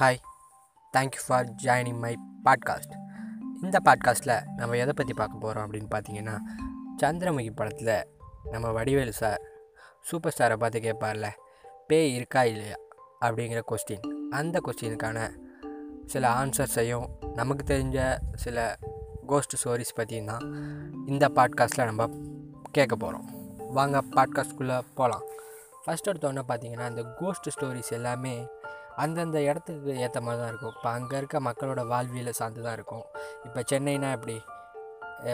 Hi thank you for joining my podcast இந்த பாட்காஸ்ட்டில் நம்ம எதை பற்றி பார்க்க போகிறோம் அப்படின்னு பார்த்தீங்கன்னா சந்திரமுகி படத்தில் நம்ம வடிவேலு சார் சூப்பர் ஸ்டாரை பார்த்து கேட்பார்ல பேய் இருக்கா இல்லையா? அப்படிங்கிற கொஸ்டின் அந்த கொஸ்டினுக்கான சில ஆன்சர்ஸையும் நமக்கு தெரிஞ்ச சில கோஸ்ட் ஸ்டோரிஸ் பற்றியும் தான் இந்த பாட்காஸ்ட்டில் நம்ம கேட்க போகிறோம் வாங்க பாட்காஸ்ட்குள்ளே போகலாம் ஃபஸ்ட் எடுத்தோன்னே பார்த்தீங்கன்னா இந்த கோஸ்ட் ஸ்டோரிஸ் எல்லாமே அந்தந்த இடத்துக்கு ஏற்ற மாதிரி தான் இருக்கும். இப்போ அங்கே இருக்க மக்களோட வாழ்வியலை சார்ந்து தான் இருக்கும். இப்போ சென்னைனா எப்படி?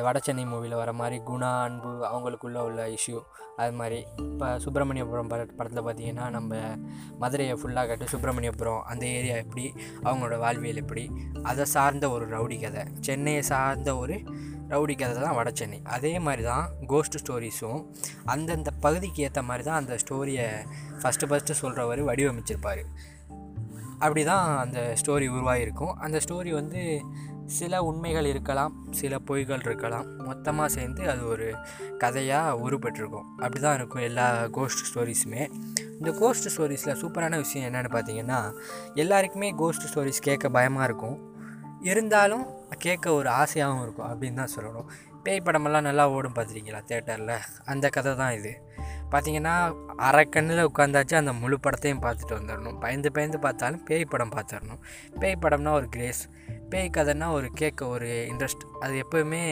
வட சென்னை மூவியில் வர மாதிரி குணா அன்பு அவங்களுக்குள்ளே உள்ள இஷ்யூ அது மாதிரி. இப்போ சுப்பிரமணியபுரம் பட படத்தில் பார்த்திங்கன்னா நம்ம மதுரையை ஃபுல்லாக கட்டு சுப்பிரமணியபுரம் அந்த ஏரியா எப்படி? அவங்களோட வாழ்வியல் எப்படி? அதை சார்ந்த ஒரு ரவுடி கதை. சென்னையை சார்ந்த ஒரு ரவுடி கதை தான் வட சென்னை. அதே மாதிரி தான் கோஸ்ட் ஸ்டோரிஸும் அந்தந்த பகுதிக்கு ஏற்ற மாதிரி தான் அந்த ஸ்டோரியை ஃபஸ்ட்டு ஃபஸ்ட்டு சொல்கிறவர் வடிவமைச்சிருப்பார். அப்படி தான் அந்த ஸ்டோரி உருவாகிருக்கும் அந்த ஸ்டோரி வந்து சில உண்மைகள் இருக்கலாம் சில பொய்கள் இருக்கலாம். மொத்தமாக சேர்ந்து அது ஒரு கதையாக உருப்பெற்றிருக்கும். அப்படி தான் இருக்கும் எல்லா கோஸ்ட் ஸ்டோரிஸுமே இந்த கோஸ்ட் ஸ்டோரிஸில் சூப்பரான விஷயம் என்னென்னு பார்த்தீங்கன்னா எல்லாருக்குமே கோஸ்ட் ஸ்டோரிஸ் கேட்க பயமாக இருக்கும். இருந்தாலும் கேட்க ஒரு ஆசையாகவும் இருக்கும். அப்படின்னு தான் சொல்லணும். பேய் படமெல்லாம் நல்லா ஓடும் பார்த்துருக்கீங்களா தேட்டரில் அந்த கதை தான் இது. பார்த்தீங்கன்னா அரை கண்ணில் உட்காந்தாச்சு அந்த முழு படத்தையும் பார்த்துட்டு வந்துடணும் பயந்து பயந்து பார்த்தாலும் பேய் படம் பார்த்துடணும் பேய் படம்னா ஒரு கிரேஸ். பேய் கதைன்னா ஒரு கேட்க ஒரு இன்ட்ரெஸ்ட் அது எப்போவுமே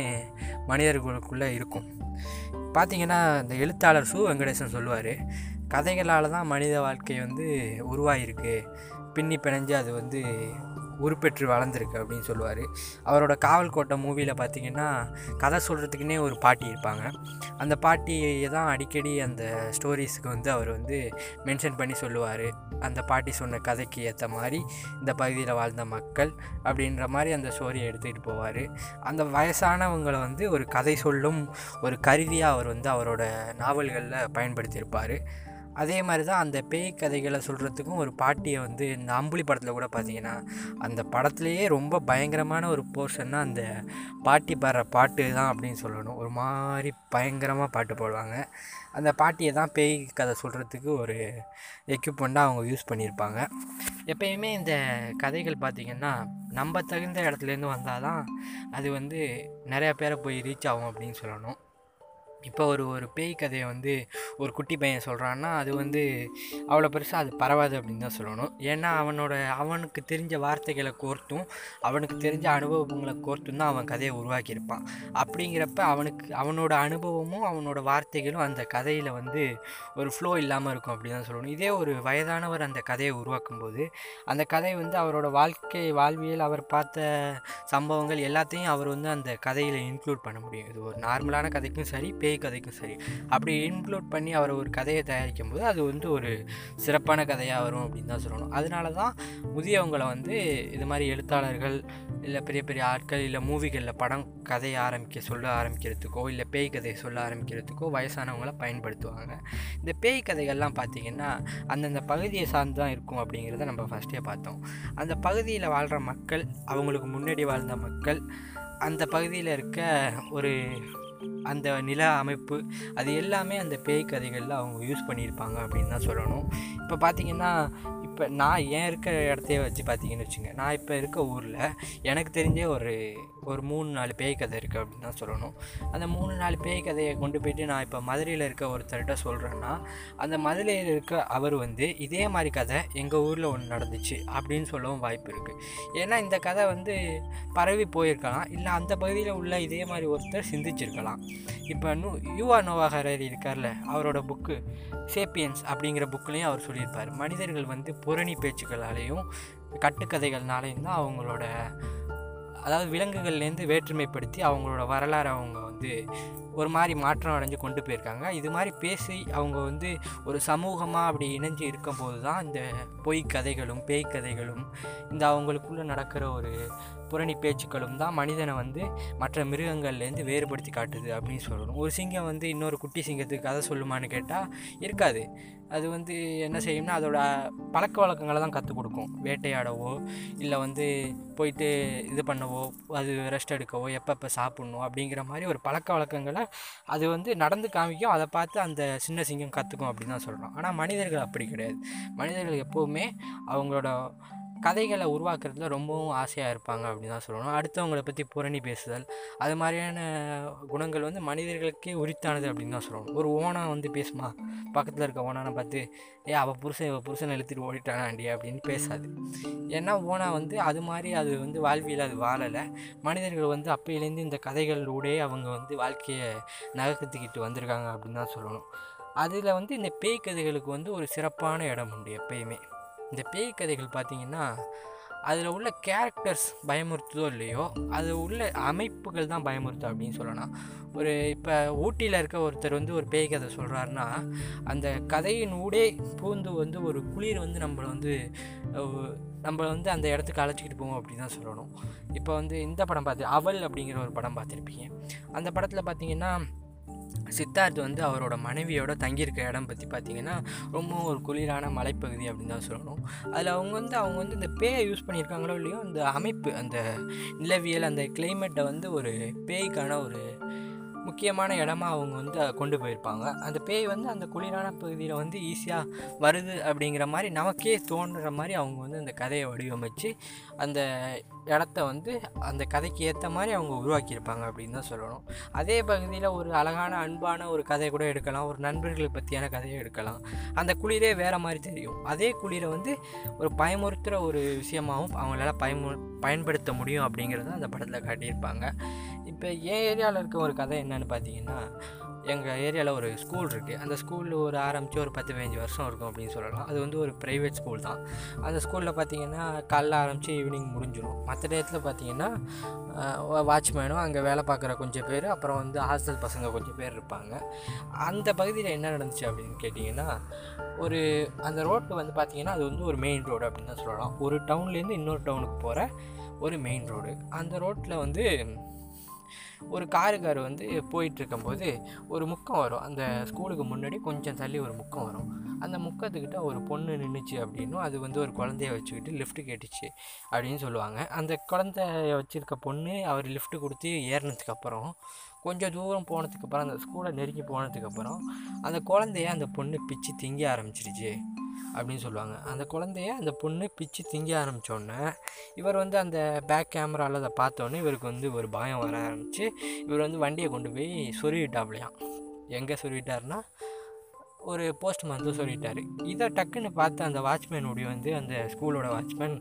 மனிதர்களுக்குள்ளே இருக்கும். பார்த்தீங்கன்னா இந்த எழுத்தாளர் சு வெங்கடேசன் சொல்லுவார் கதைகளால் தான் மனித வாழ்க்கை வந்து உருவாகிருக்கு பின்னி பிணைஞ்சு அது வந்து உருப்பெற்று வளர்ந்துருக்கு அப்படின்னு சொல்லுவார். அவரோட காவல் கோட்டை மூவியில் பார்த்தீங்கன்னா கதை சொல்கிறதுக்குன்னே ஒரு பாட்டி இருப்பாங்க. அந்த பாட்டியை தான் அடிக்கடி அந்த ஸ்டோரிஸுக்கு வந்து அவர் வந்து மென்ஷன் பண்ணி சொல்லுவார். அந்த பாட்டி சொன்ன கதைக்கு ஏற்ற மாதிரி இந்த பகுதியில் வாழ்ந்த மக்கள் அப்படின்ற மாதிரி அந்த ஸ்டோரியை எடுத்துகிட்டு போவார். அந்த வயசானவங்களை வந்து ஒரு கதை சொல்லும் ஒரு கருவியாக அவர் வந்து அவரோட நாவல்களில் பயன்படுத்தியிருப்பார். அதே மாதிரி தான் அந்த பேய் கதைகளை சொல்கிறதுக்கும் ஒரு பாட்டியை வந்து இந்த அம்புலி படத்தில் கூட பார்த்தீங்கன்னா அந்த படத்துலேயே ரொம்ப பயங்கரமான ஒரு போர்ஷன்னா அந்த பாட்டி பாடுற பாட்டு தான் அப்படின்னு சொல்லணும். ஒரு மாதிரி பயங்கரமாக பாட்டு போடுவாங்க. அந்த பாட்டியை தான் பேய் கதை சொல்கிறதுக்கு ஒரு எக்யூப்மெண்ட்டாக அவங்க யூஸ் பண்ணியிருப்பாங்க. எப்பயுமே இந்த கதைகள் பார்த்திங்கன்னா நம்ம தகுந்த இடத்துலேருந்து வந்தால் தான் அது வந்து நிறையா பேரை போய் ரீச் ஆகும் அப்படின்னு சொல்லணும். இப்போ ஒரு ஒரு பேய் கதையை வந்து ஒரு குட்டி பையன் சொல்கிறான்னா அது வந்து அவ்வளோ பெருசாக அது பரவாது அப்படின்னு தான் சொல்லணும். ஏன்னா அவனோட அவனுக்கு தெரிஞ்ச வார்த்தைகளை கோர்த்தும் அவனுக்கு தெரிஞ்ச அனுபவங்களை கோர்த்தும் தான் அவன் கதையை உருவாக்கியிருப்பான். அப்படிங்கிறப்ப அவனுக்கு அவனோட அனுபவமும் அவனோட வார்த்தைகளும் அந்த கதையில் வந்து ஒரு ஃப்ளோ இல்லாமல் இருக்கும் அப்படி தான் சொல்லணும். இதே ஒரு வயதானவர் அந்த கதையை உருவாக்கும் போது அந்த கதை வந்து அவரோட வாழ்க்கை வாழ்வியல் அவர் பார்த்த சம்பவங்கள் எல்லாத்தையும் அவர் வந்து அந்த கதையில் இன்க்ளூட் பண்ண முடியும். இது ஒரு நார்மலான கதைக்கும் சரி பேய் கதைக்கும் சரி. அப்படி இன்க்ளூட் பண்ணி அவர் ஒரு கதையை தயாரிக்கும் போது அது வந்து ஒரு சிறப்பான கதையாக வரும் அப்படின்னு தான் சொல்லணும். அதனால தான் முதியவங்களை வந்து இது மாதிரி எழுத்தாளர்கள் இல்லை பெரிய பெரிய ஆட்கள் இல்லை மூவிகளில் படம் கதையை ஆரம்பிக்க சொல்ல ஆரம்பிக்கிறதுக்கோ இல்லை பேய் கதையை சொல்ல ஆரம்பிக்கிறதுக்கோ வயசானவங்கள பயன்படுத்துவாங்க. இந்த பேய் கதைகள்லாம் பார்த்திங்கன்னா அந்தந்த பகுதியை சார்ந்து தான் இருக்கும் அப்படிங்கிறத நம்ம ஃபஸ்ட்டே பார்த்தோம். அந்த பகுதியில் வாழ்கிற மக்கள் அவங்களுக்கு முன்னாடி வாழ்ந்த மக்கள் அந்த பகுதியில் இருக்க ஒரு அந்த நில அமைப்பு அது எல்லாமே அந்த பேய் கதைகளில் அவங்க யூஸ் பண்ணியிருப்பாங்க அப்படின்னு தான் சொல்லணும். இப்போ பார்த்திங்கன்னா இப்போ நான் ஏன் இருக்க இடத்தையே வச்சு பார்த்தீங்கன்னு வச்சுங்க நான் இப்போ இருக்க ஊரில் எனக்கு தெரிஞ்சே ஒரு ஒரு மூணு நாலு பேய் கதை இருக்குது அப்படின்னு தான் சொல்லணும். அந்த மூணு நாலு பேய் கதையை கொண்டு போயிட்டு நான் இப்போ மதுரையில் இருக்க ஒருத்தர்கிட்ட சொல்கிறேன்னா அந்த மதுரையில் இருக்க அவர் வந்து இதே மாதிரி கதை எங்கள் ஊரில் ஒன்று நடந்துச்சு அப்படின்னு சொல்லவும் வாய்ப்பு இருக்குது ஏன்னா இந்த கதை வந்து பரவி போயிருக்கலாம். இல்லை அந்த பகுதியில் உள்ள இதே மாதிரி ஒருத்தர் சிந்திச்சிருக்கலாம். இப்போ நூ யுவா நோவா இருக்கார்ல அவரோட புக்கு சேப்பியன்ஸ் அப்படிங்கிற புக்லேயும் அவர் சொல்லியிருப்பார். மனிதர்கள் வந்து புரணி பேச்சுக்களாலேயும் கட்டுக்கதைகள்னாலையும் தான் அவங்களோட அதாவது விலங்குகள்லேருந்து வேற்றுமைப்படுத்தி அவங்களோட வரலாறு அவங்க வந்து ஒரு மாதிரி மாற்றம் அடைஞ்சு கொண்டு போயிருக்காங்க. இது மாதிரி பேசி அவங்க வந்து ஒரு சமூகமாக அப்படி இணைஞ்சு இருக்கும்போது தான் இந்த பொய் கதைகளும் பேய் கதைகளும் இந்த அவங்களுக்குள்ளே நடக்கிற ஒரு புரணி பேச்சுக்களும் தான் மனிதனை வந்து மற்ற மிருகங்கள்லேருந்து வேறுபடுத்தி காட்டுது அப்படின்னு சொல்லணும். ஒரு சிங்கம் வந்து இன்னொரு குட்டி சிங்கத்துக்கு கதை சொல்லுமான்னு கேட்டால் இருக்காது. அது வந்து என்ன செய்யும்னா அதோட பழக்க வழக்கங்களை தான் கற்றுக் கொடுக்கும். வேட்டையாடவோ இல்லை வந்து போயிட்டு இது பண்ணவோ அது ரெஸ்ட் எடுக்கவோ எப்பப்போ சாப்பிட்ணும் அப்படிங்கிற மாதிரி ஒரு பழக்க பழக்க வழக்கங்களை அது வந்து நடந்து காமிக்கும். அதை பார்த்து அந்த சின்ன சிங்கம் கற்றுக்கும் அப்படின்னு தான் சொல்கிறோம் ஆனால் மனிதர்கள் அப்படி கிடையாது. மனிதர்கள் எப்போவுமே அவங்களோட கதைகளை உருவாக்குறதுல ரொம்பவும் ஆசையாக இருப்பாங்க அப்படின்னு தான் சொல்லணும். அடுத்தவங்களை பற்றி புரணி பேசுதல் அது மாதிரியான குணங்கள் வந்து மனிதர்களுக்கே உரித்தானது அப்படின்னு தான் சொல்லணும். ஒரு ஓனா வந்து பேசுமா? பக்கத்தில் இருக்க ஓனானை பார்த்து ஏ அவள் புருஷன் இவள் புருஷனை இழுத்துட்டு ஓடிட்டானாண்டி அப்படின்னு பேசாது. ஏன்னா ஓனா வந்து அது மாதிரி அது வந்து வாழ்வியல் அது வாழலை. மனிதர்கள் வந்து அப்போயிலேருந்து இந்த கதைகளோடே அவங்க வந்து வாழ்க்கையை நகர்த்திக்கிட்டு வந்திருக்காங்க அப்படின்னு தான் சொல்லணும். அதில் வந்து இந்த பேய் கதைகளுக்கு வந்து ஒரு சிறப்பான இடம் உண்டு எப்பயுமே. இந்த பேய் கதைகள் பார்த்திங்கன்னா அதில் உள்ள கேரக்டர்ஸ் பயமுறுத்துதோ இல்லையோ அது உள்ள அமைப்புகள் தான் பயமுறுத்தும் அப்படின்னு சொல்லலாம். ஒரு இப்போ ஊட்டியில் இருக்க ஒருத்தர் வந்து ஒரு பேய் கதை சொல்கிறாருன்னா அந்த கதையின் ஊடே பூந்து வந்து ஒரு குளிர் வந்து நம்மளை வந்து நம்ம வந்து அந்த இடத்துக்கு அழைச்சிக்கிட்டு போவோம் அப்படி தான் சொல்லணும். இப்போ வந்து இந்த படம் பார்த்து அவள் அப்படிங்கிற ஒரு படம் பார்த்துருப்பீங்க. அந்த படத்தில் பார்த்தீங்கன்னா சித்தார்த் வந்து அவரோட மனைவியோட தங்கியிருக்க இடம் பற்றி பார்த்திங்கன்னா ரொம்ப ஒரு குளிரான மலைப்பகுதி அப்படின்னு தான் சொல்லணும். அதில் அவங்க வந்து அவங்க வந்து இந்த பேயை யூஸ் பண்ணியிருக்காங்களோ இல்லையோ அந்த அமைப்பு அந்த நிலவியல் அந்த கிளைமேட்டை வந்து ஒரு பேய்க்கான ஒரு முக்கியமான இடமா அவங்க வந்து அதை கொண்டு போயிருப்பாங்க. அந்த பேய் வந்து அந்த குளிரான பகுதியில் வந்து ஈஸியாக வருது அப்படிங்கிற மாதிரி நமக்கே தோன்ற மாதிரி அவங்க வந்து அந்த கதையை வடிவமைச்சு அந்த இடத்த வந்து அந்த கதைக்கு ஏற்ற மாதிரி அவங்க உருவாக்கியிருப்பாங்க அப்படின்னு தான் சொல்லணும். அதே பகுதியில் ஒரு அழகான அன்பான ஒரு கதை கூட எடுக்கலாம். ஒரு நண்பர்களை பற்றியான கதையை எடுக்கலாம். அந்த குளிரே வேறு மாதிரி தெரியும். அதே குளிரை வந்து ஒரு பயமுறுத்துகிற ஒரு விஷயமாகவும் அவங்களால பயமு பயன்படுத்த முடியும் அப்படிங்கிறத அந்த படத்தில் காட்டியிருப்பாங்க. இப்போ என் ஏரியாவில் இருக்க ஒரு கதை என்னென்னு பார்த்தீங்கன்னா எங்கள் ஏரியாவில் ஒரு ஸ்கூல் இருக்குது அந்த ஸ்கூலில் ஒரு ஆரம்பித்து ஒரு பத்து பதினஞ்சு வருஷம் இருக்கும் அப்படின்னு சொல்லலாம். அது வந்து ஒரு ப்ரைவேட் ஸ்கூல் தான். அந்த ஸ்கூலில் பார்த்தீங்கன்னா காலைல ஆரம்பித்து ஈவினிங் முடிஞ்சிடும் மற்ற டயத்தில் பார்த்தீங்கன்னா வாட்ச்மேனும் அங்கே வேலை பார்க்குற கொஞ்சம் பேர் அப்புறம் வந்து ஹாஸ்டல் பசங்க கொஞ்சம் பேர் இருப்பாங்க. அந்த பகுதியில் என்ன நடந்துச்சு அப்படின்னு கேட்டிங்கன்னா ஒரு அந்த ரோட்டு வந்து பார்த்திங்கன்னா அது வந்து ஒரு மெயின் ரோடு அப்படின்னு தான் சொல்லலாம். ஒரு டவுன்லேருந்து இன்னொரு டவுனுக்கு போகிற ஒரு மெயின் ரோடு அந்த ரோட்டில் வந்து ஒரு காருக்கார் வந்து போயிட்டுருக்கும்போது ஒரு முக்கம் வரும். அந்த ஸ்கூலுக்கு முன்னாடி கொஞ்சம் தள்ளி ஒரு முக்கம் வரும். அந்த முக்கத்துக்கிட்ட ஒரு பொண்ணு நின்றுச்சு அப்படின்னும் அது வந்து ஒரு குழந்தைய வச்சுக்கிட்டு லிஃப்ட் கேட்டுச்சு அப்படின்னு சொல்லுவாங்க. அந்த குழந்தைய வச்சுருக்க பொண்ணு அவர் லிஃப்ட் கொடுத்து ஏறினதுக்கப்புறம் கொஞ்சம் தூரம் போனதுக்கப்புறம் அந்த ஸ்கூலை நெருங்கி போனதுக்கப்புறம் அந்த குழந்தைய அந்த பொண்ணு பிச்சு திங்க ஆரம்பிச்சிருச்சு. அப்படின்னு சொல்லுவாங்க. அந்த குழந்தைய அந்த பொண்ணு பிச்சு திங்க ஆரம்பித்தோடனே இவர் வந்து அந்த பேக் கேமராவில் அதை பார்த்தோன்னே இவருக்கு வந்து ஒரு பயம் வர ஆரம்பிச்சு இவர் வந்து வண்டியை கொண்டு போய் சொருவிட்டாப்லையாம் எங்கே சொருவிட்டார்னா ஒரு போஸ்ட் மருந்து சொல்லிட்டார். இதை டக்குன்னு பார்த்து அந்த வாட்ச்மேனுடைய வந்து அந்த ஸ்கூலோட வாட்ச்மேன்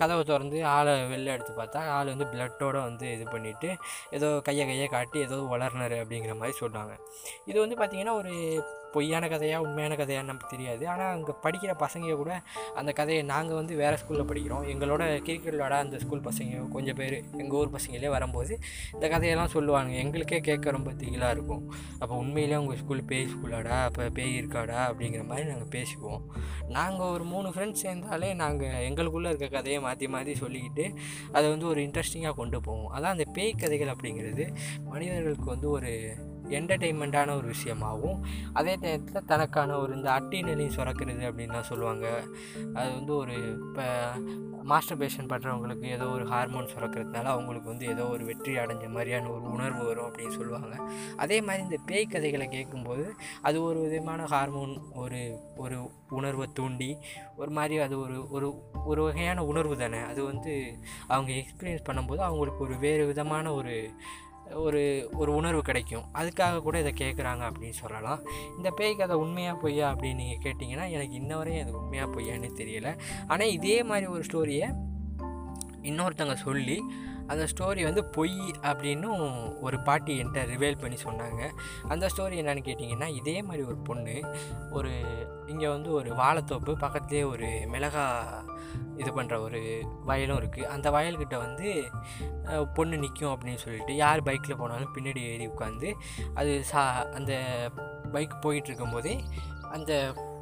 கதவை திறந்து ஆளை வெளில எடுத்து பார்த்தா ஆள் வந்து பிளட்டோடு வந்து இது பண்ணிவிட்டு ஏதோ கையை கையை காட்டி ஏதோ வளர்னர் அப்படிங்கிற மாதிரி சொல்கிறாங்க இது வந்து பார்த்திங்கன்னா ஒரு பொய்யான கதையாக உண்மையான கதையான்னு நமக்கு தெரியாது. ஆனால் அங்கே படிக்கிற பசங்க கூட அந்த கதையை நாங்கள் வந்து வேறு ஸ்கூலில் படிக்கிறோம். எங்களோட கிரிக்கெட் விளாட அந்த ஸ்கூல் பசங்க கொஞ்சம் பேர் எங்கள் ஊர் பசங்களே வரும்போது இந்த கதையெல்லாம் சொல்லுவாங்க எங்களுக்கே கேட்க ரொம்ப திகிலாக இருக்கும். அப்போ உண்மையிலே உங்கள் ஸ்கூல் பேய் ஸ்கூலாடா அப்போ பேய் இருக்காடா? அப்படிங்கிற மாதிரி நாங்கள் பேசுவோம் நாங்கள் ஒரு மூணு ஃப்ரெண்ட்ஸ் சேர்ந்தாலே நாங்கள் எங்களுக்குள்ளே இருக்க கதையை மாற்றி மாற்றி சொல்லிக்கிட்டு அதை வந்து ஒரு இன்ட்ரெஸ்டிங்காக கொண்டு போவோம். அதான் அந்த பேய் கதைகள் அப்படிங்கிறது மனிதர்களுக்கு வந்து ஒரு என்டர்டெயின்மெண்ட்டான ஒரு விஷயமாகவும் அதே நேரத்தில் தனக்கான ஒரு இந்த அட்டி நிலையும் சுரக்கிறது அப்படின்லாம் சொல்லுவாங்க. அது வந்து ஒரு இப்போ மாஸ்டர் பேஷன் பண்ணுறவங்களுக்கு ஏதோ ஒரு ஹார்மோன் சுரக்கிறதுனால அவங்களுக்கு வந்து ஏதோ ஒரு வெற்றி அடைஞ்ச மாதிரியான ஒரு உணர்வு வரும் அப்படின்னு சொல்லுவாங்க. அதே மாதிரி இந்த பேய் கதைகளை கேட்கும்போது அது ஒரு விதமான ஹார்மோன் ஒரு ஒரு உணர்வை தூண்டி ஒரு மாதிரி அது ஒரு ஒரு ஒரு வகையான உணர்வு தானே. அது வந்து அவங்க எக்ஸ்பீரியன்ஸ் பண்ணும்போது அவங்களுக்கு ஒரு வேறு விதமான ஒரு ஒரு ஒரு உணர்வு கிடைக்கும். அதுக்காக கூட இதை கேட்குறாங்க அப்படின்னு சொல்லலாம். இந்த பேய் கதை உண்மையாக பொய்யா அப்படின்னு நீங்கள் கேட்டிங்கன்னா எனக்கு இன்ன வரையும் அது உண்மையாக பொய்யான்னு தெரியலை. ஆனால் இதே மாதிரி ஒரு ஸ்டோரியை இன்னொருத்தங்க சொல்லி அந்த ஸ்டோரி வந்து பொய் அப்படின்னும் ஒரு பாட்டி என்கிட்ட ரிவேல் பண்ணி சொன்னாங்க. அந்த ஸ்டோரி என்னன்னு கேட்டிங்கன்னா இதே மாதிரி ஒரு பொண்ணு ஒரு இங்கே வந்து ஒரு வாழைத்தோப்பு பக்கத்துலேயே ஒரு மிளகா இது பண்ணுற ஒரு வயலும் இருக்குது அந்த வயல்கிட்ட வந்து பொண்ணு நிற்கும் அப்படின்னு சொல்லிட்டு யார் பைக்கில் போனாலும் பின்னாடி ஏறி உட்காந்து அது சா அந்த பைக் போயிட்டு இருக்கும்போதே அந்த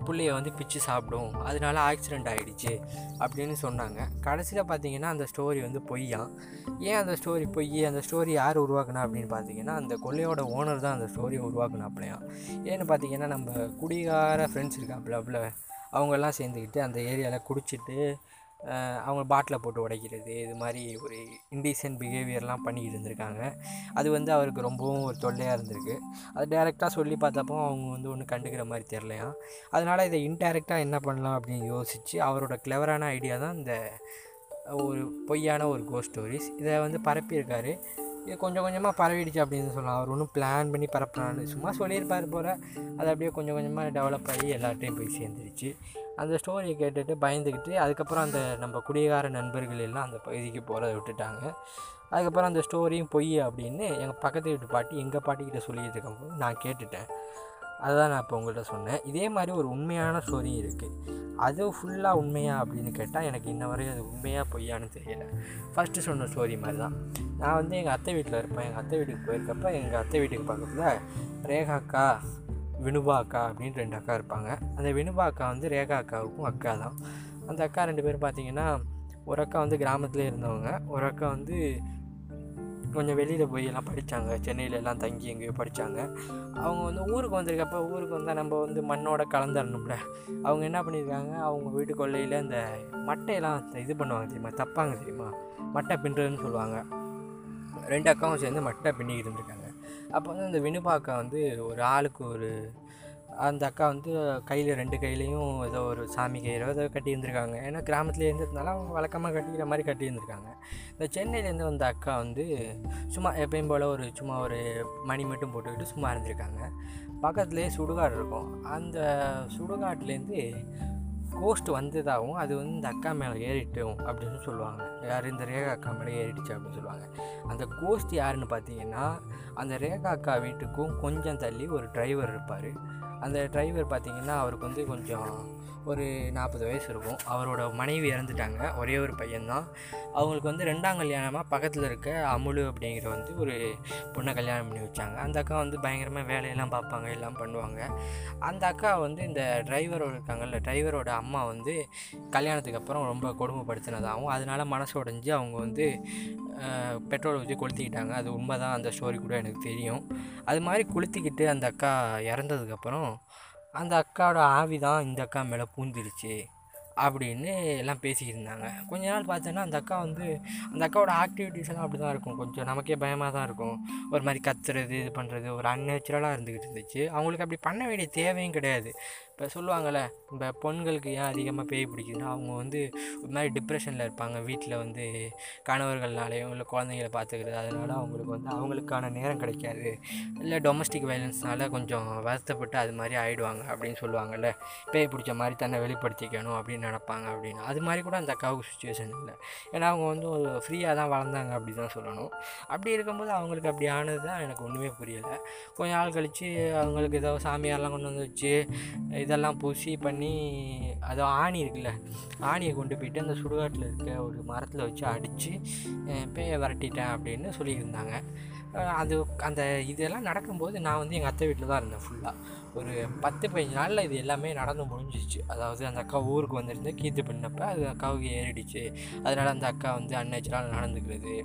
புள்ளைய வந்து பிச்சு சாப்பிடும். அதனால ஆக்சிடெண்ட் ஆகிடுச்சு அப்படின்னு சொன்னாங்க. கடைசியில் பார்த்தீங்கன்னா அந்த ஸ்டோரி வந்து பொய்யான் ஏன் அந்த ஸ்டோரி பொய் அந்த ஸ்டோரி யார் உருவாக்குனா அப்படின்னு பார்த்தீங்கன்னா அந்த கொள்ளையோட ஓனர் தான் அந்த ஸ்டோரியை உருவாக்குனாப்லையாம். ஏன்னு பார்த்தீங்கன்னா நம்ம குடிகார ஃப்ரெண்ட்ஸ் இருக்காப்புல அவங்கெல்லாம் சேர்ந்துக்கிட்டு அந்த ஏரியாவில் குடிச்சிட்டு அவங்க பாட்டிலை போட்டு உடைக்கிறது இது மாதிரி ஒரு இன்டீசென்ட் பிஹேவியர்லாம் பண்ணிக்கிட்டு இருந்திருக்காங்க. அது வந்து அவருக்கு ரொம்பவும் ஒரு தொல்லையாக இருந்திருக்கு. அது டேரெக்டாக சொல்லி பார்த்தப்போ அவங்க வந்து ஒன்றும் கண்டுக்கிற மாதிரி தெரிலையா அதனால் இதை இன்டேரக்டாக என்ன பண்ணலாம் அப்படின்னு யோசித்து அவரோட கிளவரான ஐடியா தான் இந்த ஒரு பொய்யான ஒரு கோ ஸ்டோரிஸ் இதை வந்து பரப்பியிருக்காரு. இது கொஞ்சம் கொஞ்சமாக பரவிடுச்சு அப்படின்னு சொல்லலாம். அவர் ஒன்றும் பிளான் பண்ணி பரப்புறான்னு சும்மா சொல்லியிருப்பார் போல். அது அப்படியே கொஞ்சம் கொஞ்சமாக டெவலப் ஆகி எல்லார்ட்டையும் போய் சேர்ந்துருச்சு. அந்த ஸ்டோரியை கேட்டுட்டு பயந்துக்கிட்டு அதுக்கப்புறம் அந்த நம்ம குடிகார நண்பர்கள் எல்லாம் அந்த பகுதிக்கு போகிறத விட்டுட்டாங்க. அதுக்கப்புறம் அந்த ஸ்டோரியும் பொய் அப்படின்னு எங்கள் பக்கத்து வீட்டு பாட்டி எங்கள் பாட்டிக்கிட்ட சொல்லிட்டு இருக்கும்போது நான் கேட்டுட்டேன். அதுதான் நான் இப்போ உங்கள்கிட்ட சொன்னேன். இதே மாதிரி ஒரு உண்மையான ஸ்டோரி இருக்குது அது ஃபுல்லாக உண்மையா அப்படின்னு கேட்டால் எனக்கு இன்ன வரையும் அது உண்மையாக பொய்யான்னு தெரியலை. ஃபஸ்ட்டு சொன்ன ஸ்டோரி மாதிரி தான் நான் வந்து எங்கள் அத்தை வீட்டில் இருப்பேன். எங்கள் அத்தை வீட்டுக்கு போயிருக்கப்ப எங்கள் அத்தை வீட்டுக்கு பக்கத்தில் ரேகா அக்கா வினுபா அக்கா அப்படின்னு ரெண்டு அக்கா இருப்பாங்க. அந்த வினுபா அக்கா வந்து ரேகா அக்காவுக்கும் அக்கா தான். அந்த அக்கா ரெண்டு பேரும் பார்த்தீங்கன்னா ஒரு அக்கா வந்து கிராமத்துலேயே இருந்தவங்க. ஒரு அக்கா வந்து கொஞ்சம் வெளியில் போய் எல்லாம் படித்தாங்க சென்னையில் எல்லாம் தங்கி எங்கேயோ படித்தாங்க அவங்க வந்து ஊருக்கு வந்திருக்கப்ப ஊருக்கு வந்தால் நம்ம வந்து மண்ணோட கலந்துடணும்ல அவங்க என்ன பண்ணியிருக்காங்க? அவங்க வீட்டு கொள்ளையில் இந்த மட்டையெல்லாம் இது பண்ணுவாங்க தெரியுமா? தப்பாங்க தெரியுமா? மட்டை பின்னுறதுன்னு சொல்லுவாங்க. ரெண்டு அக்காவும் சேர்ந்து மட்டை பின்னிக்கிட்டு இருந்திருக்காங்க. அப்போ வந்து அந்த வினுபாக்கா வந்து ஒரு ஆளுக்கு ஒரு அந்த அக்கா வந்து கையில் ரெண்டு கையிலையும் ஏதோ ஒரு சாமி கயிறோ ஏதோ கட்டிருந்திருக்காங்க ஏன்னா கிராமத்தில் இருந்ததுனால அவங்க வழக்கமாக கட்டிக்கிற மாதிரி கட்டியிருந்துருக்காங்க. இந்த சென்னையிலேருந்து வந்த அக்கா வந்து சும்மா எப்பயும் போல் ஒரு சும்மா ஒரு மணி மட்டும் போட்டுக்கிட்டு சும்மா இருந்திருக்காங்க. பக்கத்துலேயே சுடுகாடு இருக்கும். அந்த சுடுகாட்டுலேருந்து கோஸ்ட் வந்ததாகவும் அது வந்து இந்த அக்கா மேலே ஏறிட்டும் அப்படின்னு சொல்லுவாங்க. யார்? இந்த ரேகா அக்கா மேலே ஏறிடுச்சு அப்படின்னு சொல்லுவாங்க. அந்த கோஸ்ட் யாருன்னு பார்த்தீங்கன்னா அந்த ரேகா அக்கா வீட்டுக்கும் கொஞ்சம் தள்ளி ஒரு டிரைவர் இருப்பார். அந்த டிரைவர் பார்த்திங்கன்னா அவருக்கு வந்து கொஞ்சம் ஒரு நாற்பது வயசு இருக்கும். அவரோட மனைவி இறந்துட்டாங்க. ஒரே ஒரு பையன்தான். அவங்களுக்கு வந்து ரெண்டாம் கல்யாணமாக பக்கத்தில் இருக்க அமுலு அப்படிங்கிற வந்து ஒரு பொண்ணை கல்யாணம் பண்ணி வச்சாங்க. அந்த அக்கா வந்து பயங்கரமாக வேலையெல்லாம் பார்ப்பாங்க எல்லாம் பண்ணுவாங்க. அந்த அக்கா வந்து இந்த டிரைவரோட இருக்காங்கல்ல டிரைவரோட அம்மா வந்து கல்யாணத்துக்கு அப்புறம் ரொம்ப கொடுமைப்படுத்தினதாகவும் அதனால் மனசு உடஞ்சி அவங்க வந்து பெட்ரோல் ஊற்றி கொளுத்திக்கிட்டாங்க. அது உண்மை தான் அந்த ஸ்டோரி கூட எனக்கு தெரியும். அது மாதிரி கொளுத்திக்கிட்டு அந்த அக்கா இறந்ததுக்கப்புறம் அந்த அக்காவோட ஆவி தான் இந்த அக்கா மேலே பூந்துருச்சு அப்படின்னு எல்லாம் பேசிக்கிட்டு இருந்தாங்க. கொஞ்ச நாள் பார்த்தோன்னா அந்த அக்கா வந்து அந்த அக்காவோட ஆக்டிவிட்டீஸ் எல்லாம் அப்படி தான் இருக்கும். கொஞ்சம் நமக்கே பயமாக தான் இருக்கும். ஒரு மாதிரி கத்துறது இது பண்ணுறது ஒரு அன்நேச்சுரலாக இருந்துக்கிட்டு இருந்துச்சு. அவங்களுக்கு அப்படி பண்ண வேண்டிய தேவையும் கிடையாது. இப்போ சொல்லுவாங்கள்ல இப்போ பெண்களுக்கு ஏன் அதிகமாக பேய் பிடிக்குதுன்னா அவங்க வந்து ஒரு மாதிரி டிப்ரெஷனில் இருப்பாங்க. வீட்டில் வந்து கணவர்கள்னாலேயும் இல்லை குழந்தைங்கள பார்த்துக்கிறது அதனால் அவங்களுக்கு வந்து அவங்களுக்கான நேரம் கிடைக்காது. இல்லை டொமஸ்டிக் வயலன்ஸ்னால கொஞ்சம் வருத்தப்பட்டு அது மாதிரி ஆகிடுவாங்க அப்படின்னு சொல்லுவாங்கள்ல பேய் பிடிச்ச மாதிரி தன்னை வெளிப்படுத்திக்கணும் அப்படின்னு நினப்பாங்க அப்படின்னு. அது மாதிரி கூட அந்த அக்காவுக்கு சுச்சுவேஷன் இல்லை. ஏன்னா அவங்க வந்து ஒரு ஃப்ரீயாக தான் வளர்ந்தாங்க அப்படி தான் சொல்லணும். அப்படி இருக்கும்போது அவங்களுக்கு அப்படி ஆனது தான் எனக்கு ஒன்றுமே புரியலை. கொஞ்ச நாள் கழித்து அவங்களுக்கு ஏதோ சாமியாரெலாம் கொண்டு வந்து வச்சு இதெல்லாம் பூசி பண்ணி அது ஆணி இருக்குல்ல ஆணியை கொண்டு போயிட்டு அந்த சுடுகாட்டில் இருக்க ஒரு மரத்தில் வச்சு அடித்து பேயை விரட்டிட்டேன் அப்படின்னு சொல்லியிருந்தாங்க. அது அந்த இதெல்லாம் நடக்கும்போது நான் வந்து எங்கள் அத்தை வீட்டில் தான் இருந்தேன் ஃபுல்லாக ஒரு பத்து பதினஞ்சு நாளில் இது எல்லாமே நடந்து முடிஞ்சிச்சு. அதாவது அந்த அக்கா ஊருக்கு வந்திருந்து கீத்து பண்ணப்போ அது அக்காவுக்கு ஏறிடுச்சு. அதனால் அந்த அக்கா வந்து அன்னேச்சராக நடந்துக்கிறது.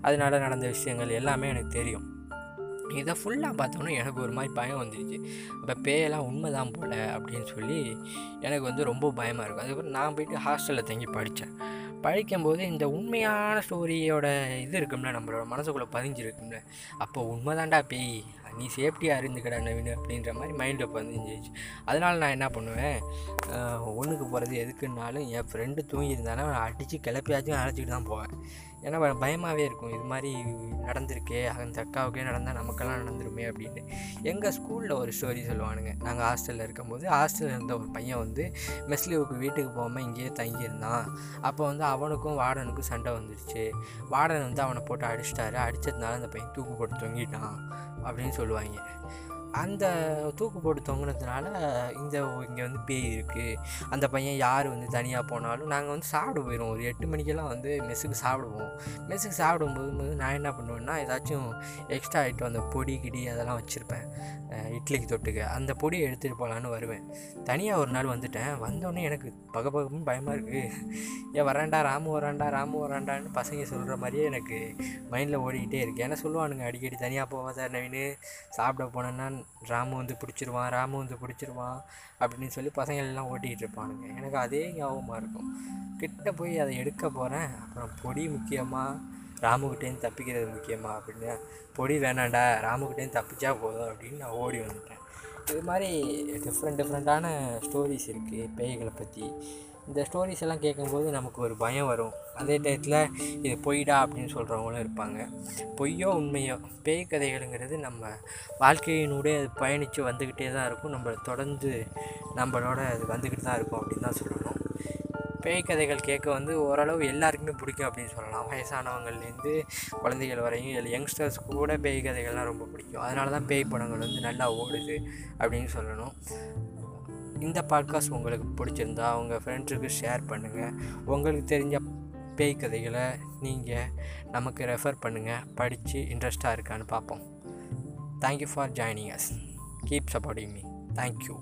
அதனால் நடந்த விஷயங்கள் எல்லாமே எனக்கு தெரியும். இதை ஃபுல்லாக பார்த்தோன்னே எனக்கு ஒரு மாதிரி பயம் வந்துடுச்சு இப்போ பேயெல்லாம் உண்மை தான் போல் அப்படின்னு சொல்லி எனக்கு வந்து ரொம்ப பயமாக இருக்கும். அதுக்கப்புறம் நான் போயிட்டு ஹாஸ்டலில் தங்கி படித்தேன் படிக்கும்போது இந்த உண்மையான ஸ்டோரியோட இது இருக்கும்ல நம்மளோட மனசுக்குள்ளே பதிஞ்சிருக்கும்ல. அப்போ உண்மைதான்டா பேய் நீ சேஃப்டியாக இருந்துக்கடா நவீன் அப்படின்ற மாதிரி மைண்டில் பதிஞ்சிருச்சு அதனால் நான் என்ன பண்ணுவேன் ஒன்றுக்கு போகிறது எதுக்குன்னாலும் என் ஃப்ரெண்டு தூங்கியிருந்தாலும் நான் அடித்து கிளப்பியாச்சும் அழைச்சிட்டு தான் போவேன். ஏன்னா பயமாகவே இருக்கும். இது மாதிரி நடந்திருக்கே அந்த அக்காவுக்கே நடந்தால் நமக்கெல்லாம் நடந்துருமே அப்படின்னு. எங்கள் ஸ்கூலில் ஒரு ஸ்டோரி சொல்லுவானுங்க. நாங்கள் ஹாஸ்டலில் இருக்கும்போது ஹாஸ்டலில் இருந்த ஒரு பையன் வந்து மெஸ்லீவுக்கு வீட்டுக்கு போகாமல் இங்கேயே தங்கியிருந்தான். அப்போ வந்து அவனுக்கும் வார்டனுக்கும் சண்டை வந்துடுச்சு வார்டன் வந்து அவனை போட்டு அடிச்சிட்டாரு. அடித்ததுனால அந்த பையன் தூக்கு போட்டு தொங்கிட்டான் அப்படின்னு சொல்லுவாங்க அந்த தூக்கு போட்டு தொங்கினதுனால இந்த இங்கே வந்து பேய் இருக்குது அந்த பையன் யார் வந்து தனியாக போனாலும் நாங்கள் வந்து சாப்பிட போயிடுவோம் ஒரு எட்டு மணிக்கெல்லாம் வந்து மெஸ்ஸுக்கு சாப்பிடுவோம். மெஸ்ஸுக்கு சாப்பிடும் போது நான் என்ன பண்ணுவேன்னா ஏதாச்சும் எக்ஸ்ட்ரா ஐட்டம் அந்த பொடி கிடி அதெல்லாம் வச்சுருப்பேன். இட்லிக்கு தொட்டுக்க. அந்த பொடியை எடுத்துகிட்டு போகலான்னு வருவேன். தனியாக ஒரு நாள் வந்துட்டேன். வந்தோடனே எனக்கு பக பகமும் பயமாக இருக்குது ஏன் வராண்டா ராமு வராண்டா ராமு வராண்டான்னு பசங்க சொல்கிற மாதிரியே எனக்கு மைண்டில் ஓடிக்கிட்டே இருக்குது ஏன்னா சொல்லுவானுங்க? அடிக்கடி தனியாக போவாத நவீன். சாப்பிட போனேன்னா ராமு வந்து பிடிச்சிருவான் ராமு வந்து பிடிச்சிருவான் அப்படின்னு சொல்லி பசங்கள் எல்லாம் ஓட்டிகிட்டு இருப்பானுங்க. எனக்கு அதே ஞாபகமாக இருக்கும். கிட்ட போய் அதை எடுக்க போகிறேன் அப்புறம் பொடி முக்கியமாக ராமுக்கிட்டேருந்து தப்பிக்கிறது முக்கியமாக அப்படின்னு பொடி வேணாண்டா ராமுக்கிட்டேருந்து தப்பிச்சா போதும் அப்படின்னு நான் ஓடி வந்துட்டேன். இது மாதிரி டிஃப்ரெண்ட் டிஃப்ரெண்ட்டான ஸ்டோரிஸ் இருக்குது பேய்களை பற்றி இந்த ஸ்டோரிஸ் எல்லாம் கேட்கும்போது நமக்கு ஒரு பயம் வரும். அதே டயத்தில் இது பொய்டா அப்படின்னு சொல்கிறவங்களும் இருப்பாங்க. பொய்யோ உண்மையோ பேய் கதைகளுங்கிறது நம்ம வாழ்க்கையினுடைய அது பயணித்து வந்துக்கிட்டே தான் இருக்கும். நம்ம தொடர்ந்து நம்மளோட அது வந்துக்கிட்டு தான் இருக்கும் அப்படின்னு தான் சொல்லணும். பேய் கதைகள் கேட்க வந்து ஓரளவு எல்லாருக்குமே பிடிக்கும் அப்படின்னு சொல்லலாம். வயசானவங்கள்லேருந்து குழந்தைகள் வரையும் இல்லை யங்ஸ்டர்ஸ்க்கு கூட பேய் கதைகள்லாம் ரொம்ப பிடிக்கும். அதனால தான் பேய் படங்கள் வந்து நல்லா ஓடுது அப்படின்னு சொல்லணும். இந்த பாட்காஸ்ட் உங்களுக்கு பிடிச்சிருந்தா உங்கள் ஃப்ரெண்ட்ஸுக்கு ஷேர் பண்ணுங்கள் உங்களுக்கு தெரிஞ்ச பேய் கதைகளை நீங்கள் நமக்கு ரெஃபர் பண்ணுங்கள் படித்து இன்ட்ரெஸ்ட்டாக இருக்கான்னு பார்ப்போம். Thank you for joining us keep supporting me thank you